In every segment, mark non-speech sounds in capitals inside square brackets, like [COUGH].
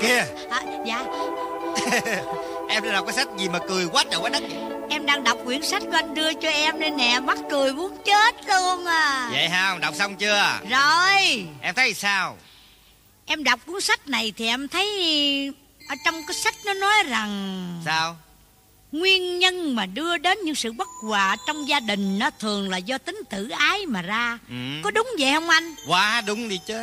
Kìa. À, Dạ. [LAUGHS] Em đang đọc cái sách gì mà cười quá trời quá đất vậy? Em đang đọc quyển sách của anh đưa cho em đây nè Mắc cười muốn chết luôn à. Vậy không đọc xong chưa? Rồi. Em thấy sao? Em đọc cuốn sách này thì em thấy Ở trong cái sách nó nói rằng Sao Nguyên nhân mà đưa đến những sự bất hòa trong gia đình nó thường là do tính tự ái mà ra. ừ. Có đúng vậy không anh? Quá đúng đi chứ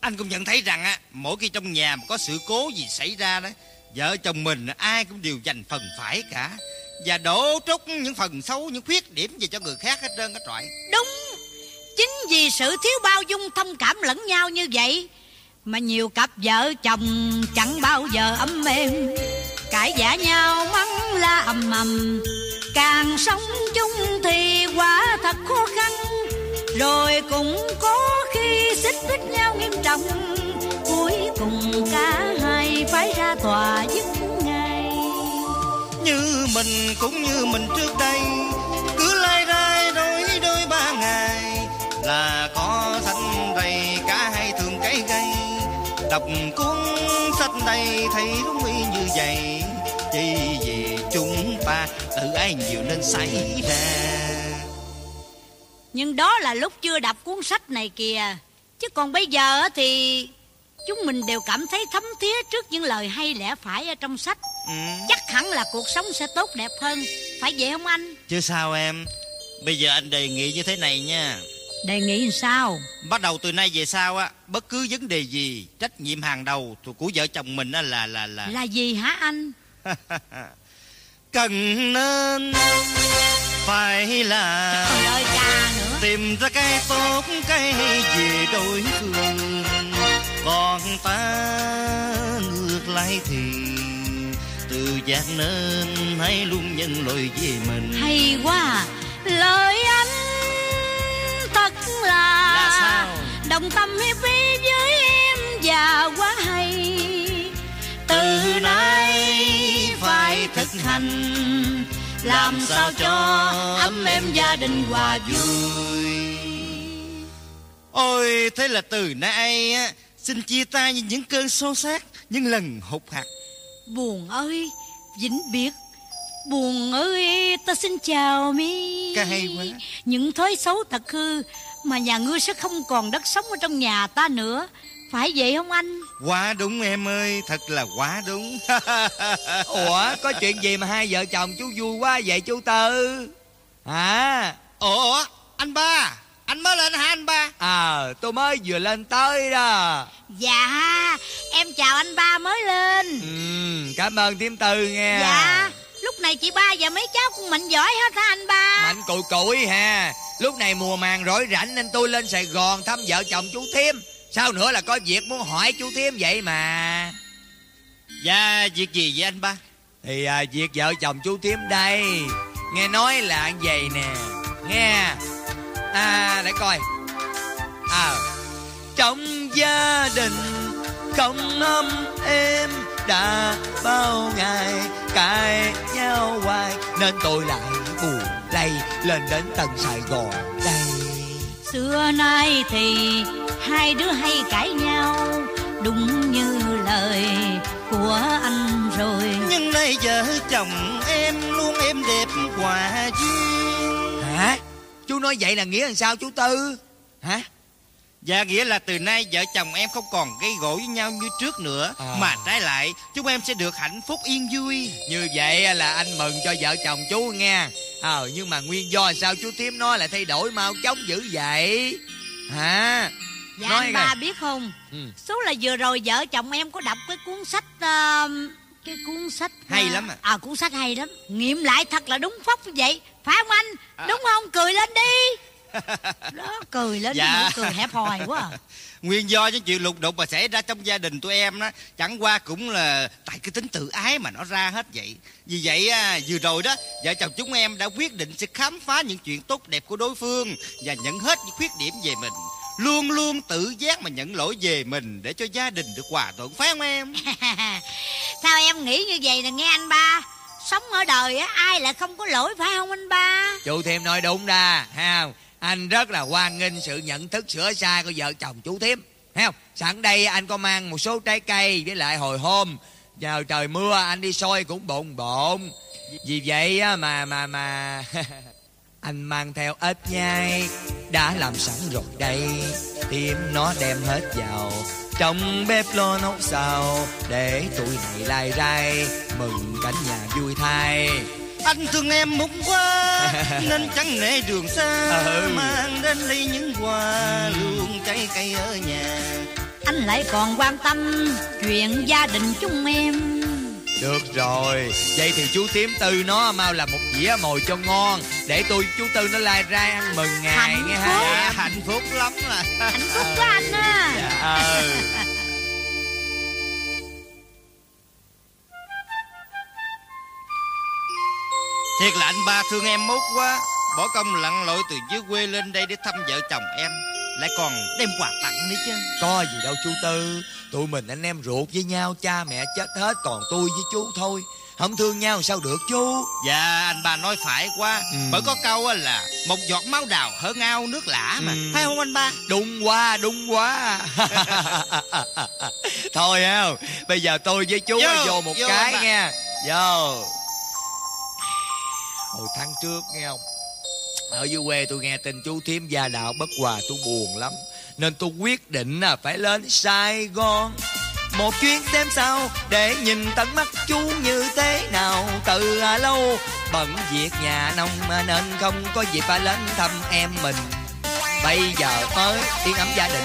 Anh cũng nhận thấy rằng á Mỗi khi trong nhà mà có sự cố gì xảy ra đó Vợ chồng mình ai cũng đều dành phần phải cả Và đổ trút những phần xấu Những khuyết điểm về cho người khác hết trơn hết trọi Đúng. Chính vì sự thiếu bao dung thông cảm lẫn nhau như vậy mà nhiều cặp vợ chồng chẳng bao giờ ấm êm cãi vã nhau mắng la ầm ầm. Càng sống chung thì quả thật khó khăn. Rồi cũng có khi xích mích nhau nghiêm trọng. Cuối cùng cả hai phải ra tòa dứt ngay. Như mình cũng như mình trước đây, Cứ lai rai đôi đôi ba ngày. Là có xanh đầy cả hai thường cái gây Đọc cuốn sách này thấy đúng y như vậy. Chỉ vì chúng ta tự ái nhiều nên xảy ra. Nhưng đó là lúc chưa đọc cuốn sách này kìa. Chứ còn bây giờ thì Chúng mình đều cảm thấy thấm thía trước những lời hay lẽ phải ở trong sách. Ừ. Chắc hẳn là cuộc sống sẽ tốt đẹp hơn. Phải vậy không anh? Chứ sao em? Bây giờ anh đề nghị như thế này nha Đề nghị sao? Bắt đầu từ nay về sau á Bất cứ vấn đề gì Trách nhiệm hàng đầu của vợ chồng mình á là là là Là gì hả anh? [LAUGHS] cần nên phải là Trời ơi cha nữa tìm ra cái tốt cái gì đối phương còn ta ngược lại thì tự giác nên hãy luôn nhận lỗi về mình Hay quá à. Đồng tâm hiệp ý với em và quá hay. Từ nay phải thực hành Làm sao cho ấm êm gia đình hòa vui. Ôi thế là từ nay á xin chia tay như những cơn xô xát những lần hụt hạt. Buồn ơi Vĩnh biệt. Buồn ơi ta xin chào mi. Ca hay quá. Những thói xấu thật hư Mà nhà ngươi sẽ không còn đất sống ở trong nhà ta nữa. Phải vậy không anh? Quá đúng em ơi thật là quá đúng. [LAUGHS] Ủa có chuyện gì mà hai vợ chồng chú vui quá vậy chú Tư? Hả? Ủa anh ba anh mới lên hả anh ba? À tôi mới vừa lên tới đó. Dạ Em chào anh ba mới lên. Ừ, Cảm ơn Tiếm Tư nghe Dạ Lúc này chị ba và mấy cháu cũng mạnh giỏi hết hả anh ba? Mạnh cùi cùi ha Lúc này mùa màng rỗi rảnh nên tôi lên Sài Gòn thăm vợ chồng chú Thiêm. Sao nữa là có việc muốn hỏi chú Thiêm vậy mà? Dạ việc gì vậy anh ba? Thì à, việc vợ chồng chú Thiêm đây. Nghe nói là vậy nè. Nghe. À để coi. À Trong gia đình không ấm êm Đã bao ngày cãi nhau hoài Nên tôi lại buồn lây Lên đến tận Sài Gòn. Đây. Xưa nay thì Hai đứa hay cãi nhau Đúng như lời của anh rồi. Nhưng nay vợ chồng em luôn êm đẹp hòa duyên. Hả? Chú nói vậy là nghĩa làm sao chú Tư? Hả Dạ nghĩa là từ nay vợ chồng em không còn gây gỗ với nhau như trước nữa À. Mà trái lại chúng em sẽ được hạnh phúc yên vui. Như vậy là anh mừng cho vợ chồng chú nghe. Ờ nhưng mà nguyên do sao chú Thiếm nói lại thay đổi mau chóng dữ vậy? Hả? Dạ Nói anh ba biết không? Ừ. Số là vừa rồi vợ chồng em có đọc cái cuốn sách ờ, Cái cuốn sách Hay lắm à. À cuốn sách hay lắm. Nghiệm lại thật là đúng phóc như vậy. Phải không anh? À. Đúng không? Cười lên đi Đó cười lên Dạ. nụ cười hẹp hòi quá à. [LAUGHS] Nguyên do những chuyện lục đục mà xảy ra trong gia đình tụi em đó Chẳng qua cũng là tại cái tính tự ái mà nó ra hết vậy. Vì vậy à, vừa rồi đó Vợ chồng chúng em đã quyết định sẽ khám phá những chuyện tốt đẹp của đối phương Và nhận hết những khuyết điểm về mình. Luôn luôn tự giác mà nhận lỗi về mình Để cho gia đình được hòa thuận phải không em? [LAUGHS] Sao em nghĩ như vậy nè nghe anh ba? Sống ở đời á ai lại không có lỗi phải không anh ba? Chú Thiêm nói đúng ra ha anh rất là hoan nghênh sự nhận thức sửa sai của vợ chồng chú thím thấy không? Sẵn đây anh có mang một số trái cây với lại hồi hôm. Giờ trời mưa anh đi soi cũng bộn bộn. Vì vậy á, mà mà mà [LAUGHS] anh mang theo ít nhai. Đã làm sẵn rồi đây. Tiêm nó đem hết vào. Trong bếp lo nấu xào. Để tụi này lai rai. Mừng cảnh nhà vui thay. Anh thương em mút quá [LAUGHS] Nên chẳng nể đường xa Ừ. Mang đến đây những quà Luôn trái cây ở nhà. Anh lại còn quan tâm chuyện gia đình chúng em. Được rồi Vậy thì chú Tiếm Tư nó mau làm một dĩa mồi cho ngon Để tôi chú Tư nó lai ra ăn mừng ngày Hạnh nghe phúc. ha. Dạ, Hạnh phúc lắm là Hạnh phúc của anh á [LAUGHS] Ừ Thiệt là anh ba thương em mút quá. Bỏ công lặn lội từ dưới quê lên đây Để thăm vợ chồng em. Lại còn đem quà tặng nữa chứ. Có gì đâu chú Tư. Tụi mình anh em ruột với nhau Cha mẹ chết hết còn tôi với chú thôi. Không thương nhau sao được chú? Dạ anh ba nói phải quá. Ừ. Bởi có câu á là Một giọt máu đào hơn ao nước lã mà. Ừ. Phải không anh ba? Đúng quá đúng quá. [LAUGHS] Thôi không Bây giờ tôi với chú Vô, vô, một vô cái nha. Vô Hồi tháng trước, nghe không? Ở dưới quê tôi nghe tin chú thím gia đạo bất hòa, tôi buồn lắm. Nên tôi quyết định là phải lên Sài Gòn. Một chuyến xem sao để nhìn tận mắt chú như thế nào. Từ à lâu bận việc nhà nông, mà nên không có dịp phải lên thăm em mình. Bây giờ mới yên ấm gia đình.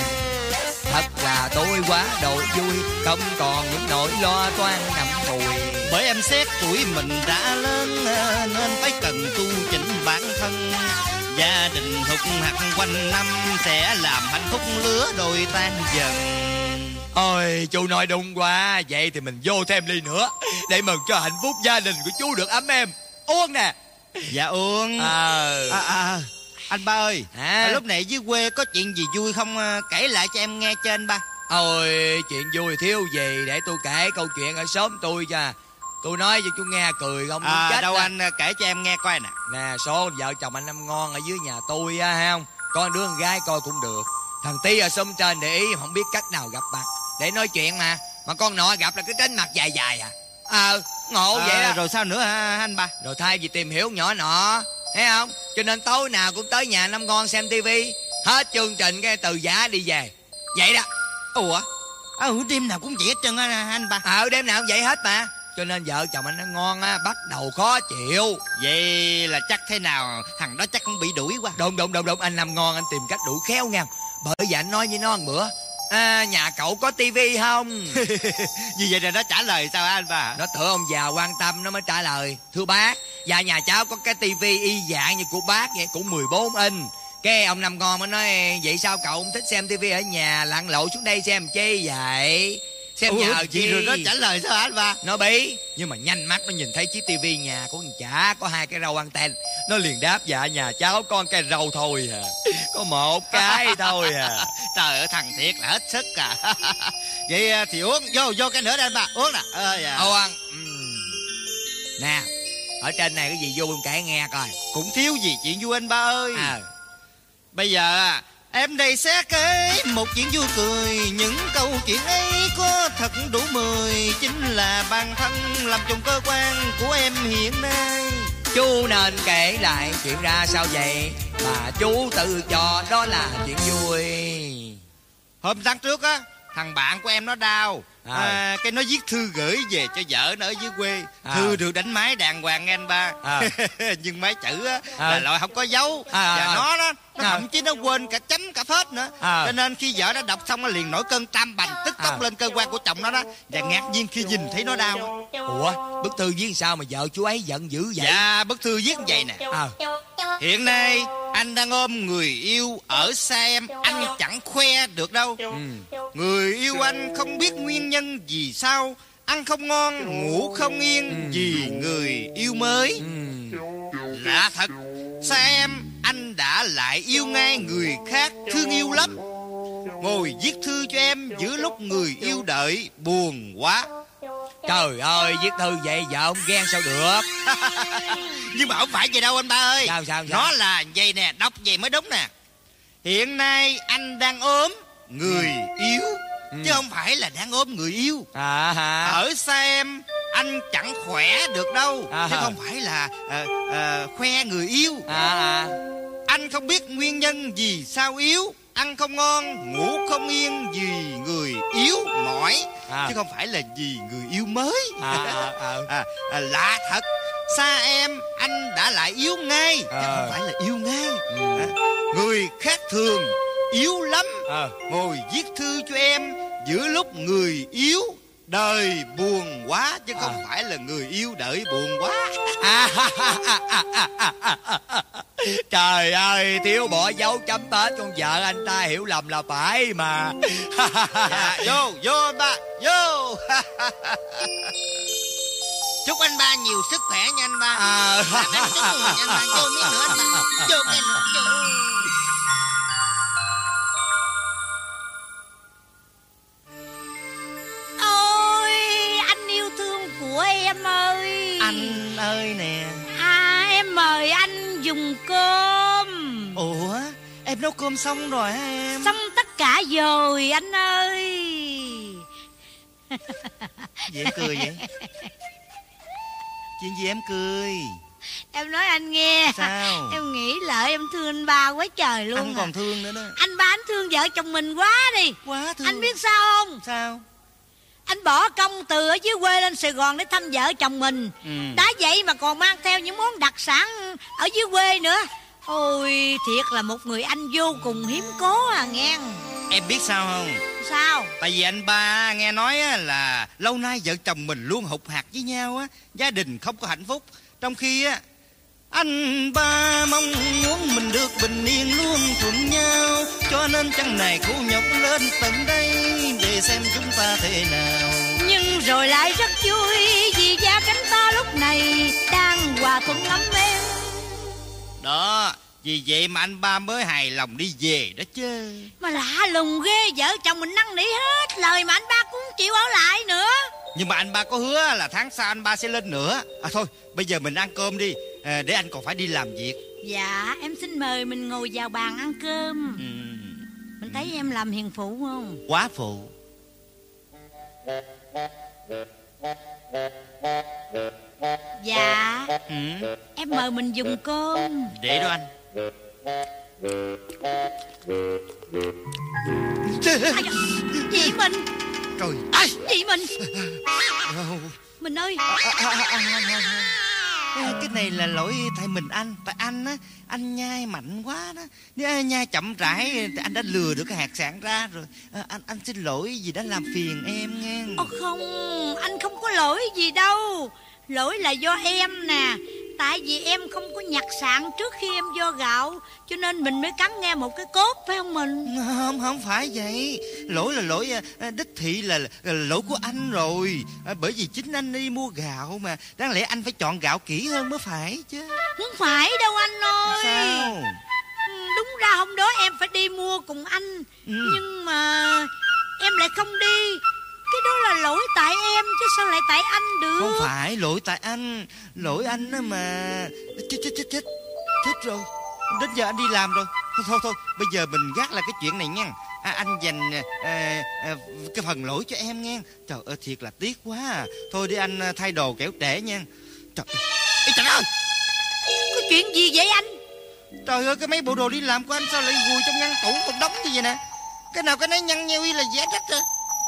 Thật là tôi quá độ vui, không còn những nỗi lo toan nằm ngùi bởi em xét tuổi mình đã lớn ờ, Nên phải cần tu chỉnh bản thân. Gia đình hụt hạt quanh năm Sẽ làm hạnh phúc lứa đôi tan dần. Ôi chú nói đúng quá. Vậy thì mình vô thêm ly nữa để mừng cho hạnh phúc gia đình của chú được ấm êm. Uống nè. Dạ Uông ờ. À, à, Anh ba ơi Hả? Lúc này dưới quê có chuyện gì vui không? Ờ, Kể lại cho em nghe trên ba. Ôi chuyện vui thiếu gì Để tôi kể câu chuyện ở xóm tôi cho Tôi nói cho chú nghe cười không à, chết Đâu á. anh ờ, kể cho em nghe coi nè. Nè số vợ chồng anh năm ngon ở dưới nhà tôi á ha không? Có đứa con gái coi cũng được. Thằng Tí ở xóm trên để ý không biết cách nào gặp mặt. Để nói chuyện mà. Mà con nọ gặp là cái tránh mặt dài dài à. Ờ ngộ vậy À, đó. Rồi sao nữa hả anh ba? Rồi thay vì tìm hiểu nhỏ nọ Thấy không? Cho nên tối nào cũng tới nhà năm ngon xem tivi Hết chương trình cái từ giả đi về. Vậy đó. Ủa? À, ừ, đêm nào cũng vậy hết trơn á anh ba. Ờ đêm nào cũng vậy hết mà Cho nên vợ chồng anh nó ngon á Bắt đầu khó chịu. Vậy là chắc thế nào? Thằng đó chắc cũng bị đuổi quá. Đúng đúng đúng đúng Anh nằm ngon anh tìm cách đủ khéo nha. Bởi vậy anh nói với nó một bữa à, Nhà cậu có tivi không? [LAUGHS] Như vậy là nó trả lời sao anh ba Nó tưởng ông già quan tâm nó mới trả lời Thưa bác Dạ nhà cháu có cái tivi y dạng như của bác vậy Cũng 14 inch. Cái ông Năm Ngon mới nói Vậy sao cậu không thích xem tivi ở nhà Lặn lộ xuống đây xem chi vậy Xem Ủa, nhờ vậy chi rồi nó trả lời sao hả anh ba? Nó bí Nhưng mà nhanh mắt nó nhìn thấy chiếc tivi nhà của con chả Có hai cái rau anten. Nó liền đáp dạ nhà cháu con cái rau thôi à. Có một cái [LAUGHS] thôi à. Trời ơi thằng thiệt là hết sức à. [LAUGHS] Vậy à, thì uống Vô vô cái nữa đây anh ba Uống nè. Ờ, dạ. Âu ăn. Nè Ở trên này cái gì vô em kể nghe coi. Cũng thiếu gì chuyện vui anh ba ơi. À, Bây giờ à, em đây sẽ kể một chuyện vui cười Những câu chuyện ấy có thật đủ mười. Chính là bản thân làm trong cơ quan của em hiện nay. Chú nên kể lại chuyện ra sao vậy? Mà chú tự cho đó là chuyện vui. Hôm tháng trước á Thằng bạn của em nó đau À. à, Cái nó viết thư gửi về cho vợ nó ở dưới quê À. Thư được đánh máy đàng hoàng nghe anh ba À. [LAUGHS] Nhưng máy chữ á À. là loại không có dấu À, Và à, nó đó Nó à. thậm chí nó quên cả chấm cả phết nữa À. Cho nên khi vợ nó đọc xong nó liền nổi cơn tam bành Tức tốc À. lên cơ quan của chồng nó đó Và ngạc nhiên khi nhìn thấy nó đau Ủa bức thư viết sao mà vợ chú ấy giận dữ vậy Dạ bức thư viết như vậy nè à, Hiện nay anh đang ôm người yêu ở xa em. Anh chẳng khoe được đâu. Ừ. Người yêu anh không biết nguyên nhân vì sao. Ăn không ngon, ngủ không yên Vì người yêu mới. Ừ. Lạ thật Xa em, anh đã lại yêu ngay người khác Thương yêu lắm. Ngồi viết thư cho em giữa lúc người yêu đợi Buồn quá Trời ơi viết thư vậy vợ ông ghen sao được? [LAUGHS] Nhưng mà không phải vậy đâu anh ba ơi. Sao sao sao? Nó là vậy nè Đọc vậy mới đúng nè. Hiện nay anh đang ốm Người yếu. Ừ. Chứ không phải là đang ốm người yêu À hả? Ở xa em Anh chẳng khỏe được đâu. À Chứ không phải là ờ, ờ, khoe người yêu À à. Anh không biết nguyên nhân gì sao yếu. Ăn không ngon, ngủ không yên Vì người yếu mỏi À. Chứ không phải là vì người yêu mới À, à, à. [LAUGHS] à, à, Lạ thật Xa em anh đã lại yếu ngay Chứ À. không phải là yêu ngay Ừ. à, Người khác thường yếu lắm Ờ Ngồi viết thư cho em Giữa lúc người yếu Đời buồn quá Chứ không À. phải là người yêu đợi buồn quá À, [LAUGHS] Trời ơi thiếu bỏ dấu chấm hết Con vợ anh ta hiểu lầm là phải mà dạ, Vô, vô anh ba Vô Chúc anh ba nhiều sức khỏe nha anh ba À. Làm anh chúc mừng anh ba Vô miếng nữa anh ba Vô cái nữa vô. Của em ơi. Anh ơi nè. À em mời anh dùng cơm. Ủa Em nấu cơm xong rồi hả em? Xong tất cả rồi anh ơi. Em cười vậy? Chuyện gì em cười? Em nói anh nghe. Sao? Em nghĩ lợi em thương anh ba quá trời luôn Anh à. còn thương nữa đó. Anh ba anh thương vợ chồng mình quá đi. Quá thương. Anh biết sao không? Sao Anh bỏ công từ ở dưới quê lên Sài Gòn để thăm vợ chồng mình. Ừ. Đã vậy mà còn mang theo những món đặc sản ở dưới quê nữa. Ôi thiệt là một người anh vô cùng hiếm có à nghe. Em biết sao không? Sao? Tại vì anh ba nghe nói là lâu nay vợ chồng mình luôn hụt hạt với nhau á, gia đình không có hạnh phúc. Trong khi á anh ba mong muốn mình được bình yên luôn thuận nhau, cho nên chăng này khổ nhọc lên tận đây để xem chúng ta thế nào. Nhưng rồi lại rất vui Vì gia cánh ta lúc này Đang hòa thuận ấm êm Đó, vì vậy mà anh ba mới hài lòng đi về đó chứ. Mà lạ lùng ghê Vợ chồng mình năn nỉ hết lời Mà anh ba cũng chịu ở lại nữa Nhưng mà anh ba có hứa là tháng sau anh ba sẽ lên nữa. À thôi, bây giờ mình ăn cơm đi, à, để anh còn phải đi làm việc. Dạ em xin mời mình ngồi vào bàn ăn cơm Ừ, Mình thấy em làm hiền phụ không quá phụ. Dạ Ừ. em mời mình dùng cơm Để đó anh Ai Chị mình Trời ai Chị mình Mình ơi. À, Cái này là lỗi tại mình anh. Tại anh á Anh nhai mạnh quá đó. Nếu nhai chậm rãi thì Anh đã lừa được cái hạt sạn ra rồi. À, Anh anh xin lỗi vì đã làm phiền em nghe. Ồ không Anh không có lỗi gì đâu. Lỗi là do em nè Tại vì em không có nhặt sạn trước khi em do gạo Cho nên mình mới cắn nghe một cái cốt phải không mình? Không không phải vậy. Lỗi là lỗi à, à, đích thị là, là lỗi của anh rồi. À, Bởi vì chính anh đi mua gạo mà. Đáng lẽ anh phải chọn gạo kỹ hơn mới phải chứ. Không phải đâu anh ơi. Sao? Ừ, Đúng ra hôm đó em phải đi mua cùng anh. Ừ. Nhưng mà em lại không đi. Cái đó là lỗi tại em chứ sao lại tại anh được? Không phải lỗi tại anh. Lỗi anh á mà. Chết chết chết chết. Chết rồi. Đến giờ anh đi làm rồi. Thôi thôi, thôi. Bây giờ mình gác lại cái chuyện này nha. À, Anh dành à, à, cái phần lỗi cho em nghe Trời ơi thiệt là tiếc quá à. Thôi đi anh à, thay đồ kẻo trễ nha. Trời Ê, trời ơi. Có chuyện gì vậy anh? Trời ơi cái mấy bộ đồ đi làm của anh Sao lại gùi trong ngăn tủ một đống như vậy nè? Cái nào cái nấy nhăn nheo y là giá trách rồi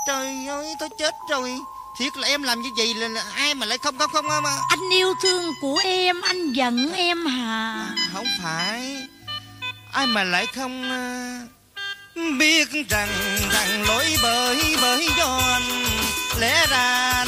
Trời ơi tôi chết rồi Thiệt là em làm như vậy là, ai mà lại không không không mà Anh yêu thương của em Anh giận em hả? Không phải. Ai mà lại không à, Biết rằng rằng lỗi bởi bởi do anh Lẽ ra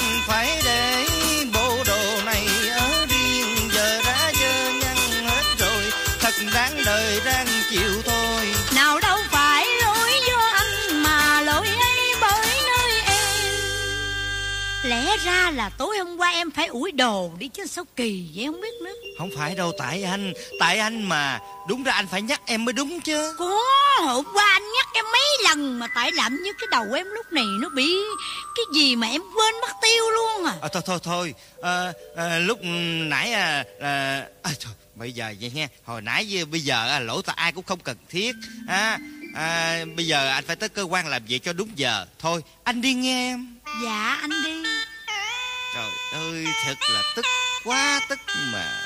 là tối hôm qua em phải ủi đồ đi chứ sao kỳ vậy không biết nữa. Không phải đâu tại anh Tại anh mà. Đúng ra anh phải nhắc em mới đúng chứ. Có hôm qua anh nhắc em mấy lần Mà tại làm như cái đầu em lúc này nó bị Cái gì mà em quên mất tiêu luôn à? À, Thôi thôi thôi. À, à, Lúc nãy à, à, à, thôi, Bây giờ vậy nha. Hồi nãy với bây giờ à, lỗi tại ai cũng không cần thiết. À, à, Bây giờ anh phải tới cơ quan làm việc cho đúng giờ. Thôi anh đi nghe em. Dạ anh đi ơi thật là tức quá tức mà.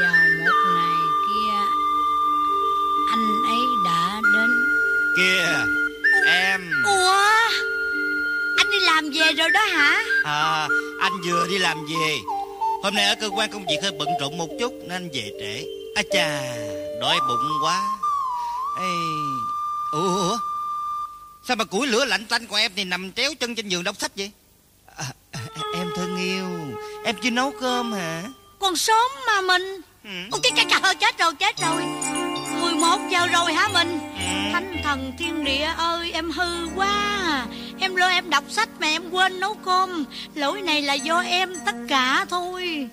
Vào một ngày kia Anh ấy đã đến. Kìa em. Ủa? Anh đi làm về rồi đó hả? À, Anh vừa đi làm về. Hôm nay ở cơ quan công việc hơi bận rộn một chút Nên anh về trễ. À chà Đói bụng quá Ê, Ủa Sao mà củi lửa lạnh tanh của em thì nằm tréo chân trên giường đọc sách vậy? À, à, Em thân yêu. Em chưa nấu cơm hả? Còn sớm mà mình. Ừ. Ôi trời, trời, chết rồi chết rồi. 11 giờ rồi hả mình? Ừ. Thánh thần thiên địa ơi em hư quá. À. Em lo em đọc sách mà em quên nấu cơm. Lỗi này là do em tất cả thôi.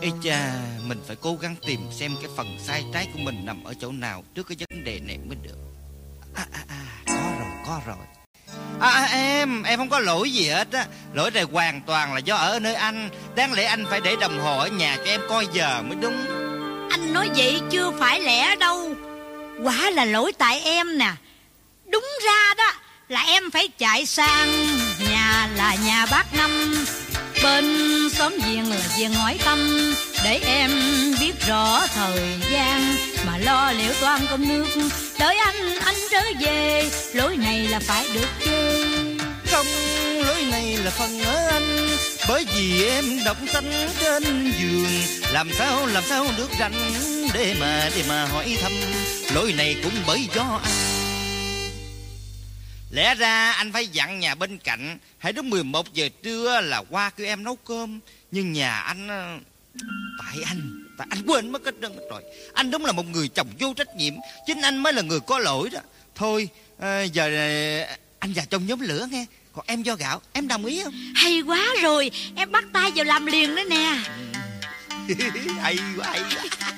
Ê cha mình phải cố gắng tìm xem cái phần sai trái của mình nằm ở chỗ nào Trước cái vấn đề này mới được. À à à Có rồi có rồi. À, à em, em không có lỗi gì hết á. Lỗi này hoàn toàn là do ở nơi anh. Đáng lẽ anh phải để đồng hồ ở nhà cho em coi giờ mới đúng. Anh nói vậy chưa phải lẽ đâu. Quả là lỗi tại em nè. Đúng ra đó Là em phải chạy sang Nhà là nhà bác Năm. Bên xóm giềng là giềng hỏi tâm. Để em biết rõ thời gian Mà lo liệu toan cơm nước Đợi anh, anh trở về. Lối này là phải được chơi. Không, lối này là phần ở anh Bởi vì em đọc sách trên giường. Làm sao, làm sao được rảnh Để mà, để mà hỏi thăm? Lỗi này cũng bởi do anh. Lẽ ra anh phải dặn nhà bên cạnh Hãy đúng 11 giờ trưa là qua kêu em nấu cơm. Nhưng nhà anh Tại anh Tại anh quên mất hết trơn hết rồi. Anh đúng là một người chồng vô trách nhiệm Chính anh mới là người có lỗi đó. Thôi ờ, giờ ờ, anh vào trong nhóm lửa nghe. Còn em do gạo Em đồng ý không? Hay quá rồi Em bắt tay vào làm liền đó nè. [LAUGHS] Hay quá hay quá.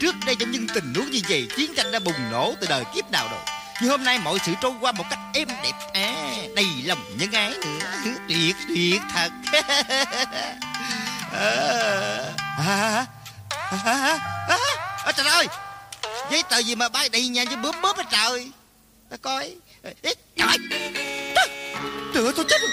Trước đây trong những tình huống như vậy Chiến tranh đã bùng nổ từ đời kiếp nào rồi. Nhưng hôm nay mọi sự trôi qua một cách êm đẹp. À, Đầy lòng nhân ái nữa. Tuyệt tuyệt thật [LAUGHS] à, à, à, Trời ơi Giấy tờ gì mà bay đầy nhà như bướm bướm hết trời? Ta coi. Ê, Trời. Trời ơi tôi chết rồi.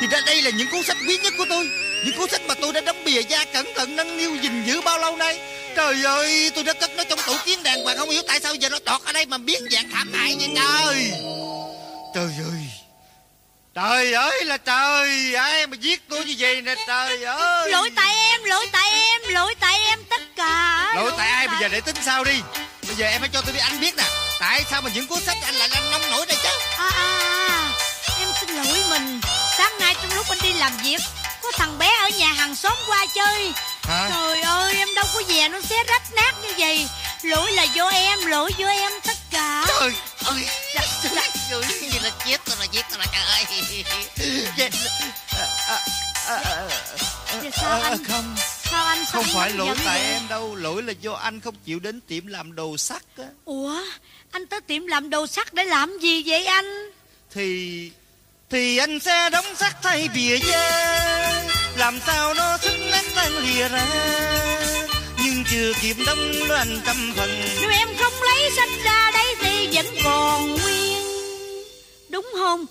Thì ra đây là những cuốn sách quý nhất của tôi. Những cuốn sách mà tôi đã đóng bìa da cẩn thận nâng niu gìn giữ bao lâu nay. Trời ơi tôi đã cất nó trong tủ kiến đàng hoàng. Không hiểu tại sao giờ nó đọt ở đây mà biến dạng thảm hại vậy trời. Trời ơi. Trời ơi là trời Ai mà giết tôi như vậy nè trời ơi. Lỗi tại em, lỗi tại em, lỗi tại em tất cả. Lỗi tại ai? Bây giờ để tính sao đi. Bây giờ em phải cho tôi biết anh biết nè. Tại sao mà những cuốn sách anh lại làm nông nổi đây chứ? À, à, à, Em xin lỗi mình. Sáng nay trong lúc anh đi làm việc Có thằng bé ở nhà hàng xóm qua chơi. Hả? Trời ơi em đâu có về nó xé rách nát như vậy. Lỗi là do em, lỗi do em tất cả. Trời ơi. Chắc rồi Như là chết giết là trời ơi. Chết Thì sao à, anh- Không Sao anh Không phải lỗi tại vậy? em đâu Lỗi là do anh không chịu đến tiệm làm đồ sắt á. Ủa Anh tới tiệm làm đồ sắt để làm gì vậy anh? Thì Thì anh sẽ đóng sắt thay bìa da Làm sao nó xứng nát tan lìa ra. Nhưng chưa kịp đóng nó anh trăm phần Nếu em không lấy sách ra đấy thì vẫn còn không?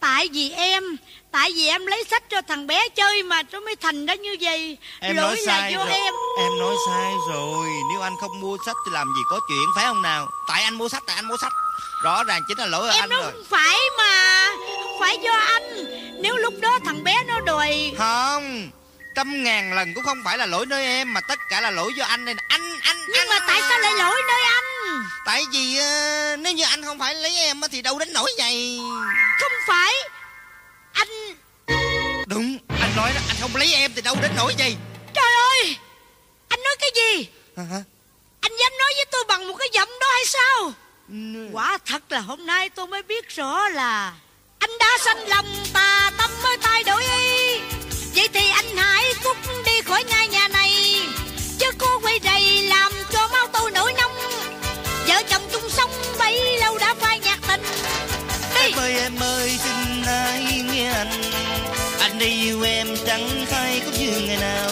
Tại vì em Tại vì em lấy sách cho thằng bé chơi mà nó mới thành ra như vậy. Em Lỗi nói là sai do rồi. em. Em nói sai rồi. Nếu anh không mua sách thì làm gì có chuyện phải không nào? Tại anh mua sách tại anh mua sách. Rõ ràng chính là lỗi Em anh nói rồi. không phải mà Không phải do anh. Nếu lúc đó thằng bé nó đòi Không Trăm ngàn lần cũng không phải là lỗi nơi em Mà tất cả là lỗi do anh nè. Anh anh Nhưng anh mà tại sao lại lỗi nơi anh? Tại vì ờ, nếu như anh không phải lấy em Thì đâu đến nỗi vậy. Không phải. Anh Đúng anh nói đó Anh không lấy em thì đâu đến nỗi gì Trời ơi! Anh nói cái gì? Hả? Anh dám nói với tôi bằng một cái giọng đó hay sao? Quả thật là hôm nay tôi mới biết rõ là Anh đã sanh lòng tà tâm mới thay đổi ý Vậy thì anh hãy cút đi khỏi ngôi nhà này. Chứ cô quay rầy làm cho máu tôi nổi nóng. Vợ chồng chung sống bấy lâu đã phai nhạt tình. Đi. Em ơi em ơi xin hãy nghe anh? Anh đi yêu em chẳng phải có như ngày nào.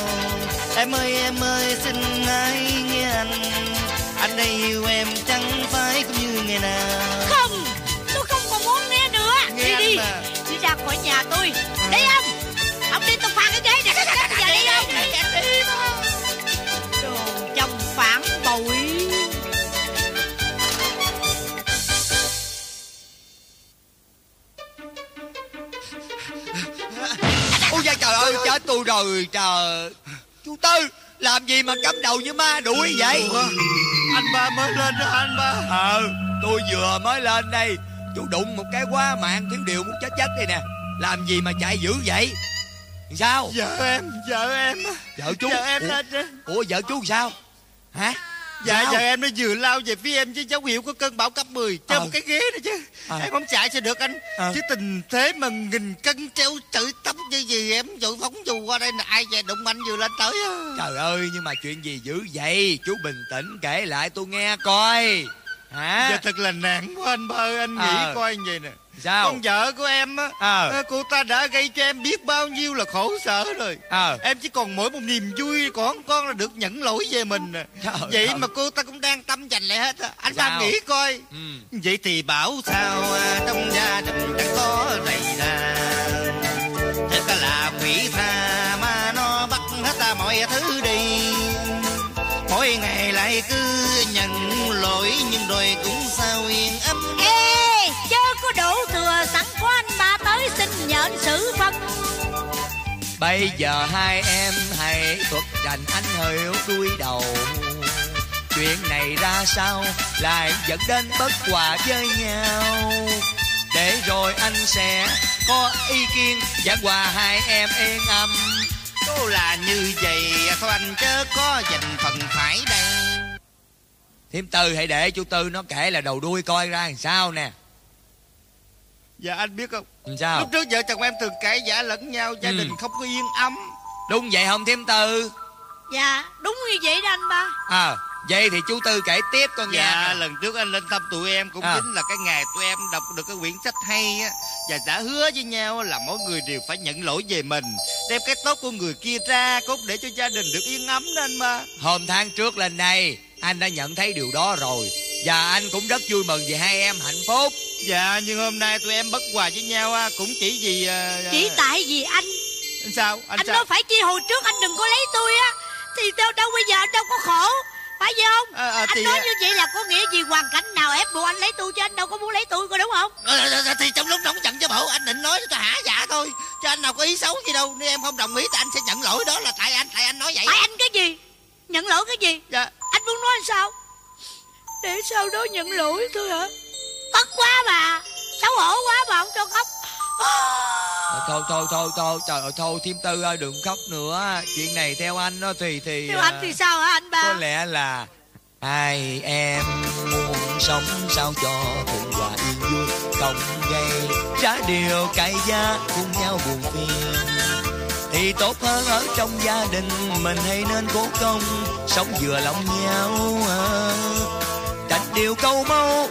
Em ơi em ơi xin hãy nghe anh? Anh đi yêu em chẳng phải có như ngày nào. Không Tôi không còn muốn nghe nữa. Nghe Đi đi. mà. Đi ra khỏi nhà tôi da trời ơi. chết tôi rồi trời. Chú tư làm gì mà cắm đầu như ma đuổi vậy? Anh ba mới lên đó anh ba. Ờ tôi vừa mới lên đây chú đụng một cái quá mạng thiếu điều muốn chết chết đây nè. Làm gì mà chạy dữ vậy? Sao? Vợ em, vợ em. Vợ chú? Vợ em ủa, ủa vợ chú sao? Hả Dạ Sao? vợ em nó vừa lao về phía em với dấu hiệu của cơn bão cấp 10 Trên Ờ. một cái ghế nữa chứ Ờ. Em không chạy sao được anh Ờ. Chứ tình thế mà nghìn cân treo tự tóc như gì Em vội phóng dù qua đây là ai về đụng anh vừa lên tới á. trời ơi nhưng mà chuyện gì dữ vậy chú bình tĩnh kể lại tôi nghe coi hả Dạ thật là nạn quá anh ba ơi Anh nghĩ Ờ. coi như vậy nè sao? Con vợ của em á ờ, Cô ta đã gây cho em biết bao nhiêu là khổ sở rồi. Ờ. Em chỉ còn mỗi một niềm vui Còn con là được nhận lỗi về mình. Trời Vậy ơi. mà cô ta cũng đang tâm dành lại hết á. Anh ba Sao? nghĩ coi. Ừ. Vậy thì bảo sao à, trong gia đình chẳng có rầy ra Thật là quỷ tha mà nó bắt hết ta mọi thứ đi. Mỗi ngày lại cứ nhận lỗi nhưng rồi cũng sao yên ấm Chớ có đổ thừa sẵn có anh ba tới xin anh xử phân. Bây giờ hai em hãy thuật rành anh hơi yếu đuôi đầu. Chuyện này ra sao lại dẫn đến bất hòa với nhau? Để rồi anh sẽ có ý kiến giảng hòa hai em yên âm. Cô là như vậy thôi anh chớ có dành phần phải đây Thiêm Tư hãy để chú Tư nó kể là đầu đuôi coi ra làm sao nè Dạ anh biết không? Làm sao? Lúc trước vợ chồng em thường cãi giả lẫn nhau Gia Ừ. đình không có yên ấm. Đúng vậy không Thiêm Tư? Dạ đúng như vậy đó anh ba. À vậy thì chú Tư kể tiếp con nghe Dạ lần trước anh lên thăm tụi em Cũng À. chính là cái ngày tụi em đọc được cái quyển sách hay á. Và đã hứa với nhau là mỗi người đều phải nhận lỗi về mình Đem cái tốt của người kia ra Cốt để cho gia đình được yên ấm đó anh ba. Hôm tháng trước lên đây Anh đã nhận thấy điều đó rồi Và anh cũng rất vui mừng vì hai em hạnh phúc. Dạ nhưng hôm nay tụi em bất hòa với nhau á Cũng chỉ vì à, Chỉ tại vì anh. Anh sao? Anh, Anh sao? nói phải chi hồi trước anh đừng có lấy tôi á Thì đâu đâu bây giờ anh đâu có khổ Phải vậy không? À, à, Anh thì, nói à, như vậy là có nghĩa gì hoàn cảnh nào ép buộc anh lấy tôi Chứ anh đâu có muốn lấy tôi có đúng không? Ờ, ờ, ờ, Thì trong lúc nóng giận cho bộ Anh định nói cho hả dạ thôi Chứ anh nào có ý xấu gì đâu. Nếu em không đồng ý thì anh sẽ nhận lỗi đó là tại anh Tại anh nói vậy. Tại anh cái gì? Nhận lỗi cái gì? Dạ. Anh muốn nói sao Để sau đó nhận lỗi thôi hả? Tức quá mà Xấu hổ quá mà không cho khóc. Thôi thôi thôi thôi Trời ơi thôi Thiêm Tư ơi đừng khóc nữa. Chuyện này theo anh đó thì thì Theo à, anh thì sao hả anh ba? Có lẽ là Hai em muốn sống sao cho thuận hòa yên vui Không gây ra điều cãi giá cùng nhau buồn phiền. Thì tốt hơn ở trong gia đình Mình hãy nên cố công Sống vừa lòng nhau. à. Điều câu mâu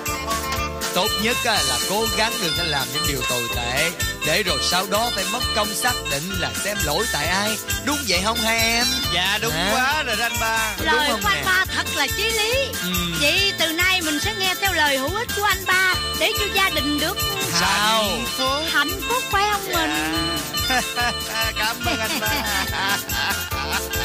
Tốt nhất á, là cố gắng đừng có làm những điều tồi tệ Để rồi sau đó phải mất công xác định là xem lỗi tại ai Đúng vậy không hai em? Dạ đúng Hả? quá rồi anh ba đúng Lời không của nè? anh ba thật là chí lý Ừ. Vậy từ nay mình sẽ nghe theo lời hữu ích của anh ba Để cho gia đình được Sao? Hạnh phúc hạnh phúc phải không mình [LAUGHS] [LAUGHS] Cảm ơn [LAUGHS]